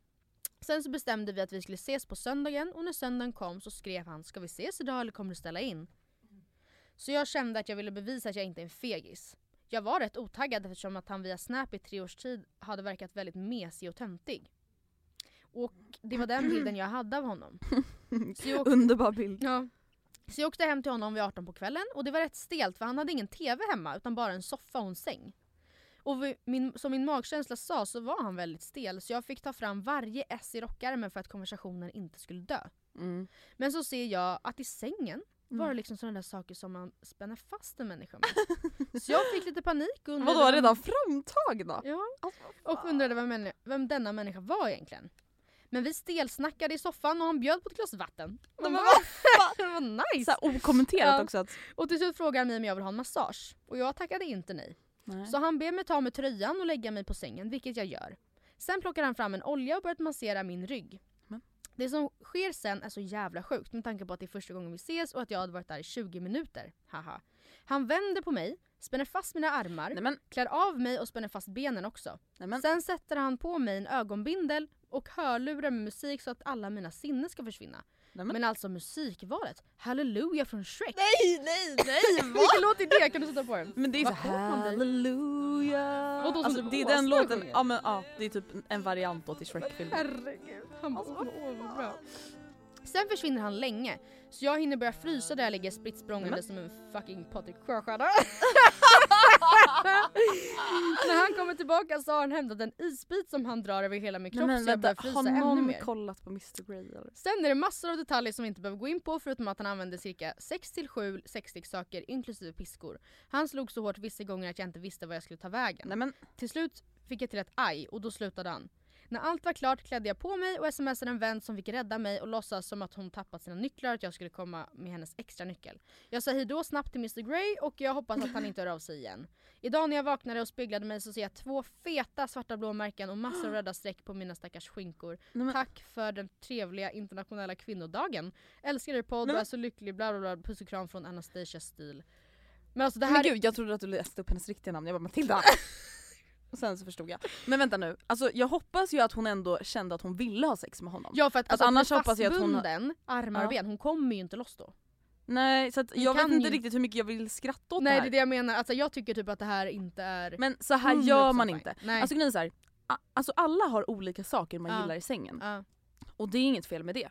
Sen så bestämde vi att vi skulle ses på söndagen och när söndagen kom så skrev han “Ska vi ses idag eller kommer du ställa in?” Så jag kände att jag ville bevisa att jag inte är en fegis. Jag var rätt otaggad eftersom att han via Snap i tre års tid hade verkat väldigt mesig och töntig. Och det var den bilden jag hade av honom. Så jag åkte, Underbar bild. ja. så jag åkte hem till honom vid 18 på kvällen och det var rätt stelt för han hade ingen TV hemma utan bara en soffa och en säng. Och vi, min, som min magkänsla sa så var han väldigt stel så jag fick ta fram varje S i rockärmen för att konversationen inte skulle dö. Mm. Men så ser jag att i sängen var det Mm. liksom sådana där saker som man spänner fast en människa med. så jag fick lite panik och undrade Vadå redan framtagna? Ja, Alltså, och undrade vem, vem denna människa var egentligen. Men vi stelsnackade i soffan och han bjöd på ett glas vatten. Men bara, det var nice! Så här okommenterat Ja. också att... Och till slut frågade han mig om jag vill ha en massage. Och jag tackade inte nej. Nej. Så han ber mig ta med tröjan och lägga mig på sängen, vilket jag gör. Sen plockar han fram en olja och börjar massera min rygg. Men. Det som sker sen är så jävla sjukt med tanke på att det är första gången vi ses och att jag hade varit där i 20 minuter. Haha. Han vänder på mig, spänner fast mina armar, Nej men, klär av mig och spänner fast benen också. nej men. Sen sätter han på mig en ögonbindel och hörlurar med musik så att alla mina sinnen ska försvinna. Nej, Men, men. alltså musikvalet, Halleluja från Shrek. Nej nej nej! Vilken låt är det? Kan du sätta på den? Men det är så Vad får man dig? halleluja. Vadå, som Alltså, typ det är den låten, ja men ja, det är typ en variant då till Shrek-filmen. Herregud. Han bara, Alltså, åh bra. Sen försvinner han länge, så jag hinner börja frysa där jag ligger spritt språngande som en fucking Patrik Sjöstjärna. När han kommer tillbaka så har han hämtat en isbit som han drar över hela min kropp men så jag börjar frysa har ännu någon mer. kollat på Mr Grey eller? Sen är det massor av detaljer som vi inte behöver gå in på förutom att han använde cirka 6-7 sexleksaker inklusive piskor. Han slog så hårt vissa gånger att jag inte visste var jag skulle ta vägen. Nej men Till slut fick jag till ett aj och då slutade han. När allt var klart klädde jag på mig och smsade en vän som fick rädda mig och låtsas som att hon tappat sina nycklar och att jag skulle komma med hennes extra nyckel. Jag sa hejdå snabbt till Mr Grey och jag hoppas att han inte hör av sig igen. Idag när jag vaknade och speglade mig så ser jag två feta svarta blåmärken och massor av röda streck på mina stackars skinkor. Nej, Tack för den trevliga internationella kvinnodagen. Älskar er podd Nej, och är så lycklig. Bla bla bla. Puss och kram från Anastasia Stil. Men alltså det här Men gud jag trodde att du läste upp hennes riktiga namn, jag bara Matilda! Och sen så förstod jag. Men vänta nu, alltså jag hoppas ju att hon ändå kände att hon ville ha sex med honom. Ja för att Alltså, alltså, annars hoppas jag att hon- fastbunden, armar och ben, hon kommer ju inte loss då. Nej så att Hon jag vet kan inte ju- riktigt hur mycket jag vill skratta åt Nej det det här. är det jag menar, alltså, jag tycker typ att det här inte är Men så här gör 100% man fine. inte. Nej. Alltså grejen är så här, a- alltså alla har olika saker man Ja. gillar i sängen. ja. Och det är inget fel med det.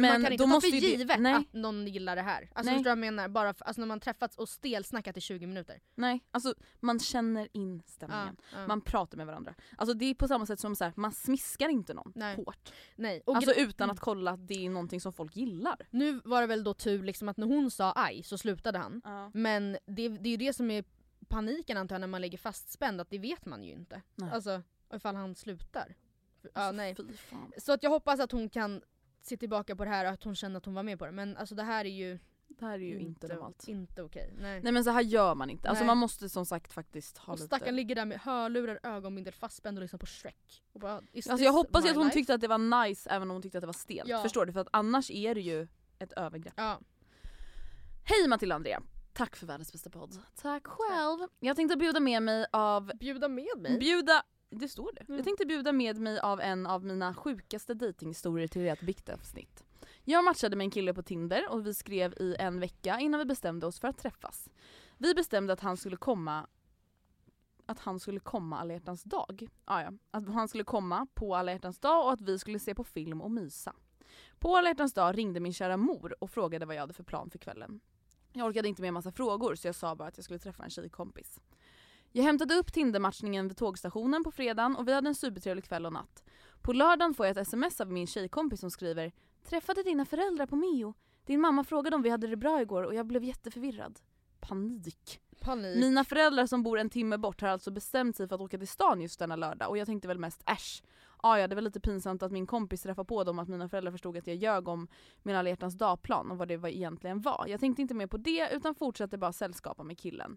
Men man kan inte ta för det- givet nej, att någon gillar det här. Alltså Nej. förstår du vad jag menar? Bara för, alltså, när man träffats och stelsnackat i 20 minuter. nej, alltså man känner in stämningen. Ja, ja. Man pratar med varandra. Alltså det är på samma sätt som så här, man smiskar inte någon Nej. hårt. Nej. Och Alltså utan Mm. att kolla att det är någonting som folk gillar. Nu var det väl då tur liksom att när hon sa aj så slutade han. Men det, det är ju det som är paniken antar jag när man lägger fastspänd, att det vet man ju inte. Nej. Alltså ifall han slutar. Ja, Alltså, nej. Fy fan. Så att jag hoppas att hon kan se tillbaka på det här och att hon känner att hon var med på det. Men alltså det här är ju Det här är ju inte normalt. Inte okej. Nej. Nej men så här gör man inte. Alltså Nej. man måste som sagt faktiskt ha och lite... stackaren ligger där med hörlurar, ögonbindel, fastspänd och lyssnar på Shrek. Och bara, Alltså jag hoppas att hon life? tyckte att det var nice även om hon tyckte att det var stelt. Ja. Förstår du? För att annars är det ju ett övergrepp. Ja. Hej Matilda och Andrea! Tack för världens bästa podd. Tack själv. Jag tänkte bjuda med mig av... Bjuda med mig? Bjuda Det står det. Mm. Jag tänkte bjuda med mig av en av mina sjukaste dejtinghistorier till ert biktavsnitt. Jag matchade med en kille på Tinder och vi skrev i en vecka innan vi bestämde oss för att träffas. Vi bestämde att han skulle komma att han skulle komma alla hjärtans dag. Ah, ja. Att han skulle komma på alla hjärtans dag och att vi skulle se på film och mysa. På alla hjärtans dag ringde min kära mor och frågade vad jag hade för plan för kvällen. Jag orkade inte med en massa frågor så jag sa bara att jag skulle träffa en tjejkompis. Jag hämtade upp Tindermatchningen vid tågstationen på fredagen och vi hade en supertrevlig kväll och natt. På lördagen får jag ett sms av min tjejkompis som skriver “Träffade dina föräldrar på Mio. Din mamma frågade om vi hade det bra igår och jag blev jätteförvirrad.” Panik. Panik. Mina föräldrar som bor en timme bort har alltså bestämt sig för att åka till stan just denna lördag och jag tänkte väl mest äsch. Ah, ja det var lite pinsamt att min kompis träffade på dem att mina föräldrar förstod att jag ljög om min alla dagplan och vad det var egentligen var. Jag tänkte inte mer på det utan fortsatte bara sällskapa med killen.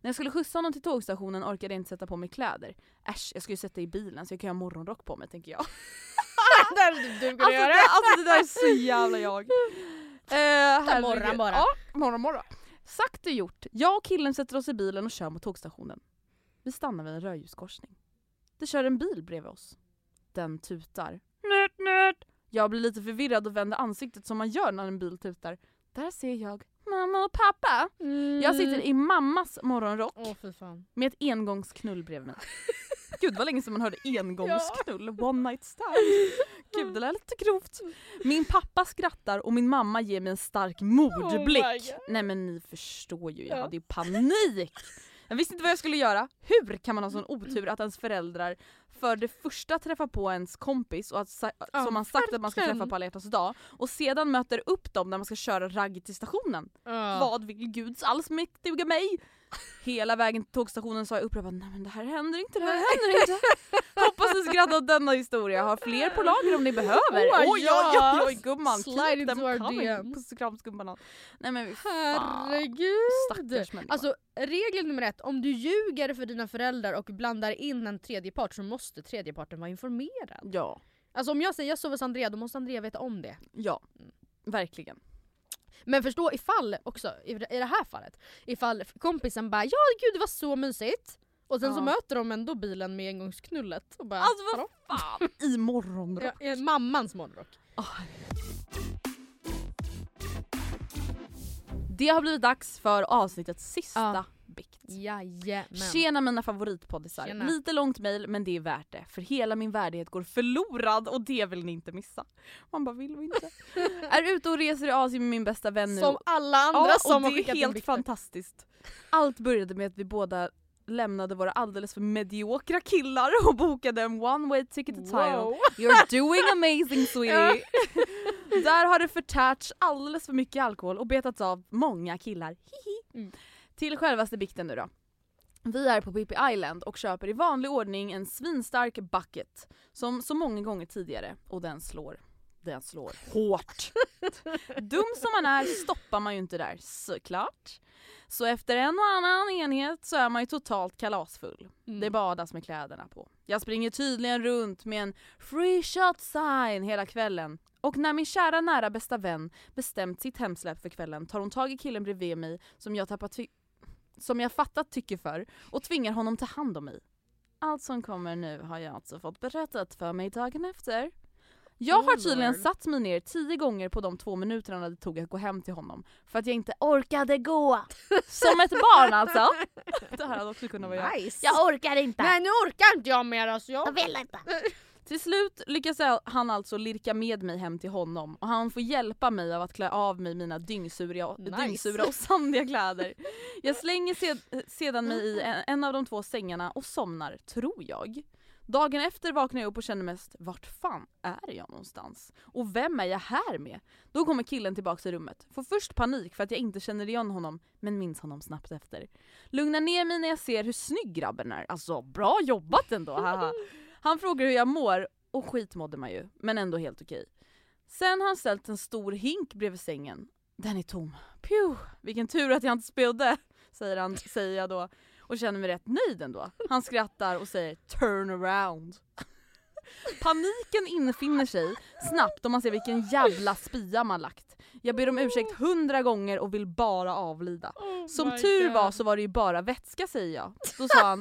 När jag skulle skjutsa honom till tågstationen orkade jag inte sätta på mig kläder. Äsch, jag ska ju sätta i bilen så jag kan ha morgonrock på mig tänker jag. det hade du kunnat Alltså göra. det, alltså det där är så jävla jag. Eh, morgon bara. Ja, morgon morgon. Sagt och gjort. Jag och killen sätter oss i bilen och kör mot tågstationen. Vi stannar vid en rödljuskorsning. Det kör en bil bredvid oss. Den tutar. Nöt, nöt. Jag blir lite förvirrad och vänder ansiktet som man gör när en bil tutar. Där ser jag mamma och pappa. Jag sitter i mammas morgonrock fan. med ett engångsknull bredvid mig. Gud vad länge sedan man hörde engångsknull, one night stand. Gud det lät lite grovt. Min pappa skrattar och min mamma ger mig en stark mordblick. Oh. Nej men ni förstår ju, jag Ja. hade ju panik. Jag visste inte vad jag skulle göra. Hur kan man ha sån otur att ens föräldrar för det första träffar på ens kompis och att, Ja, som man sagt att man ska träffa på alla dag och sedan möter upp dem när man ska köra ragg till stationen. Ja. Vad vill Guds allsmäktiga mig? Hela vägen till tågstationen sa jag upprepat nej men det här händer inte, det här händer inte. Hoppas ni skrattar åt denna historia, har fler på lager om ni behöver. Oh oj oj oj, oj gumman, Slide keep them coming. Puss och kram skumbanan. Nej men. Herregud! Stackars människa. Alltså regel nummer ett, om du ljuger för dina föräldrar och blandar in en tredje part så måste tredje parten vara informerad. Ja, Alltså om jag säger jag sover hos Andrea, då måste Andrea veta om det. ja. Verkligen. Men förstå ifall också, i det här fallet, ifall kompisen bara ja gud det var så mysigt. Och sen så Ja. möter de ändå bilen med engångsknullet. Och bara, Alltså vad fan. I morgonrock. Ja, mammans morgonrock. Det har blivit dags för avsnittets sista Ja. Jajamän. Tjena mina favoritpoddisar. Tjena. Lite långt mail men det är värt det. För hela min värdighet går förlorad och det vill ni inte missa. Man bara vill vi inte. är ute och reser i Asien med min bästa vän nu. Som alla andra ja, som och har det är helt fantastiskt. Allt började med att vi båda lämnade våra alldeles för mediokra killar och bokade en one way ticket to Thailand. Wow. You're doing amazing sweetie. Där har det förtärts alldeles för mycket alkohol och betats av många killar. Hihi. Mm. Till självaste bikten nu då. Vi är på Pippi Island och köper i vanlig ordning en svinstark bucket som så många gånger tidigare och den slår. Den slår hårt. Dum som man är stoppar man ju inte där såklart. Så efter en och annan enhet så är man ju totalt kalasfull. Mm. Det badas med kläderna på. Jag springer tydligen runt med en free shot sign hela kvällen. Och när min kära nära bästa vän bestämt sitt hemsläpp för kvällen tar hon tag i killen bredvid mig som jag tappat som jag fattat tycker för och tvingar honom ta hand om mig. Allt som kommer nu har jag alltså fått berättat för mig dagen efter. Jag har tydligen satt mig ner tio gånger på de två minuterna det tog att gå hem till honom för att jag inte orkade gå. Som ett barn alltså. Det här hade också kunnat vara jag. Nice. Jag orkar inte. Nej nu orkar inte jag mer alltså. Jag vill inte. Till slut lyckas han alltså lirka med mig hem till honom och han får hjälpa mig av att klä av mig mina dyngsura, Nice. dyngsura och sandiga kläder. Jag slänger sed, sedan mig i en, en av de två sängarna och somnar, tror jag. Dagen efter vaknar jag upp och känner mest, vart fan är jag någonstans? Och vem är jag här med? Då kommer killen tillbaka till rummet. Får först panik för att jag inte känner igen honom, men minns honom snabbt efter. Lugnar ner mig när jag ser hur snygg grabben är. Alltså bra jobbat ändå, haha. Han frågar hur jag mår och skit mådde man ju, men ändå helt okej. Sen har han ställt en stor hink bredvid sängen. Den är tom. Pju, vilken tur att jag inte spydde, säger, han, säger jag då och känner mig rätt nöjd ändå. Han skrattar och säger turn around. Paniken infinner sig snabbt om man ser vilken jävla spya man lagt. Jag ber om ursäkt hundra gånger och vill bara avlida. Som my tur God. var så var det ju bara vätska säger jag. Då sa han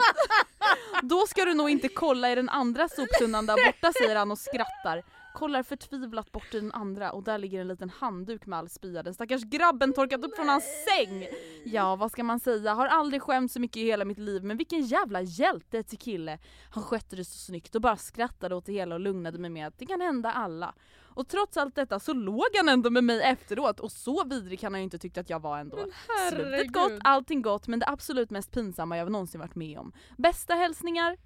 då ska du nog inte kolla i den andra soptunnan där borta säger han och skrattar. Kollar förtvivlat bort i den andra och där ligger en liten handduk med all spya. Den stackars grabben torkat upp från hans säng. Ja vad ska man säga, har aldrig skämt så mycket i hela mitt liv men vilken jävla hjälte till kille. Han skötte det så snyggt och bara skrattade åt det hela och lugnade mig med att det kan hända alla. Och trots allt detta så låg han ändå med mig efteråt och så vidrig kan han ju inte tyckt att jag var ändå. Slutet gott, allting gott men det absolut mest pinsamma jag någonsin varit med om. Bästa hälsningar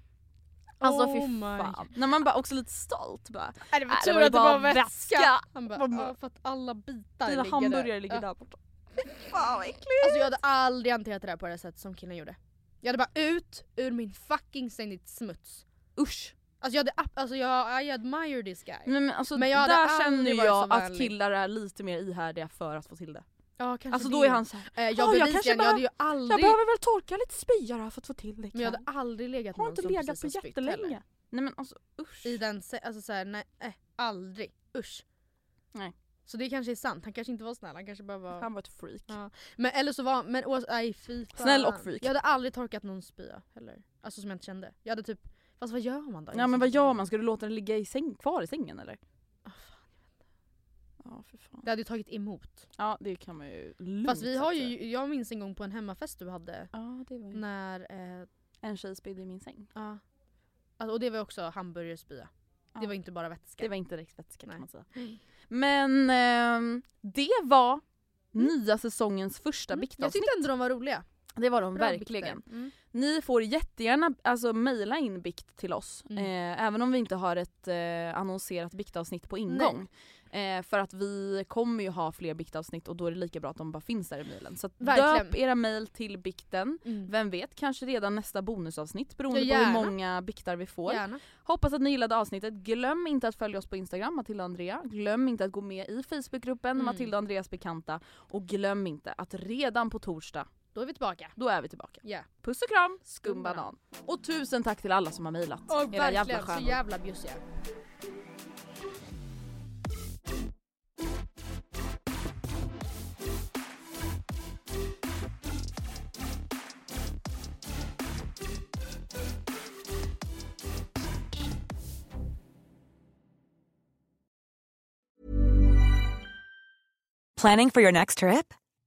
Alltså Oh fy fan. När man bara också lite stolt bara. Nej, det var det tur att det var bara vätska. vätska. Han bara, ja, för att alla bitar Dina ligger hamburgare där. ligger där borta. Fan vad äckligt. Alltså jag hade aldrig hanterat det där på det sättet som killen gjorde. Jag hade bara ut ur min fucking säng ditt smuts. Usch. Alltså jag hade, alltså jag, I admire this guy. Nej, men alltså, Men jag där känner aldrig jag att killar är lite mer ihärdiga för att få till det. ja, kanske Alltså det. då är han såhär, Eh, jag, "Ja, jag jag, kanske jag ju jag aldrig, behöver väl torka lite spya då för att få till det men jag ikväll." hade aldrig legat med inte någon som legat på precis har spytt jättelänge. heller. Nej men alltså usch. I den, alltså såhär, nej, eh, aldrig. Usch. Nej. Så det kanske är sant, han kanske inte var snäll, han kanske bara var... Han var ett freak. Ja. Men eller så var men nej fy fan. Snäll och freak. Jag hade aldrig torkat någon spya heller. Alltså som jag inte kände. Jag hade typ, fast vad gör man då? Ja men vad gör man? Ska du låta den ligga i säng, kvar i sängen eller? Ah, fan, Ja för fan. Det hade ju tagit emot. Ja det kan man ju lugnt Fast vi har ju, jag minns en gång på en hemmafest du hade Ja det var ju. när, eh, En tjej spydde i min säng. ja. Alltså, och det var också hamburgerspya. Ja. Det var inte bara vätska. Det var inte direkt vätska kan man säga. Men ehm, det var nya säsongens första Mm. Jag biktavsnitt. tyckte ändå de var roliga. Det var de Bra verkligen. bikter. Mm. Ni får jättegärna alltså, mejla in bikt till oss. Mm. Eh, även om vi inte har ett eh, annonserat biktavsnitt på ingång. Eh, för att vi kommer ju ha fler biktavsnitt och då är det lika bra att de bara finns där i mejlen. Så Verkligen. döp era mejl till bikten. Mm. Vem vet, kanske redan nästa bonusavsnitt beroende Ja, på hur många biktar vi får. Gärna. Hoppas att ni gillade avsnittet. Glöm inte att följa oss på Instagram, Matilda och Andrea. Glöm inte att gå med i Facebookgruppen Mm. Matilda och Andreas bekanta. Och glöm inte att redan på torsdag, Då är vi tillbaka. då är vi tillbaka. Ja. Puss och kram, Skumbanan. Och tusen tack till alla som har mejlat. Era jävla verkligen så stjärnor. jävla bjussiga. Planning for your next trip?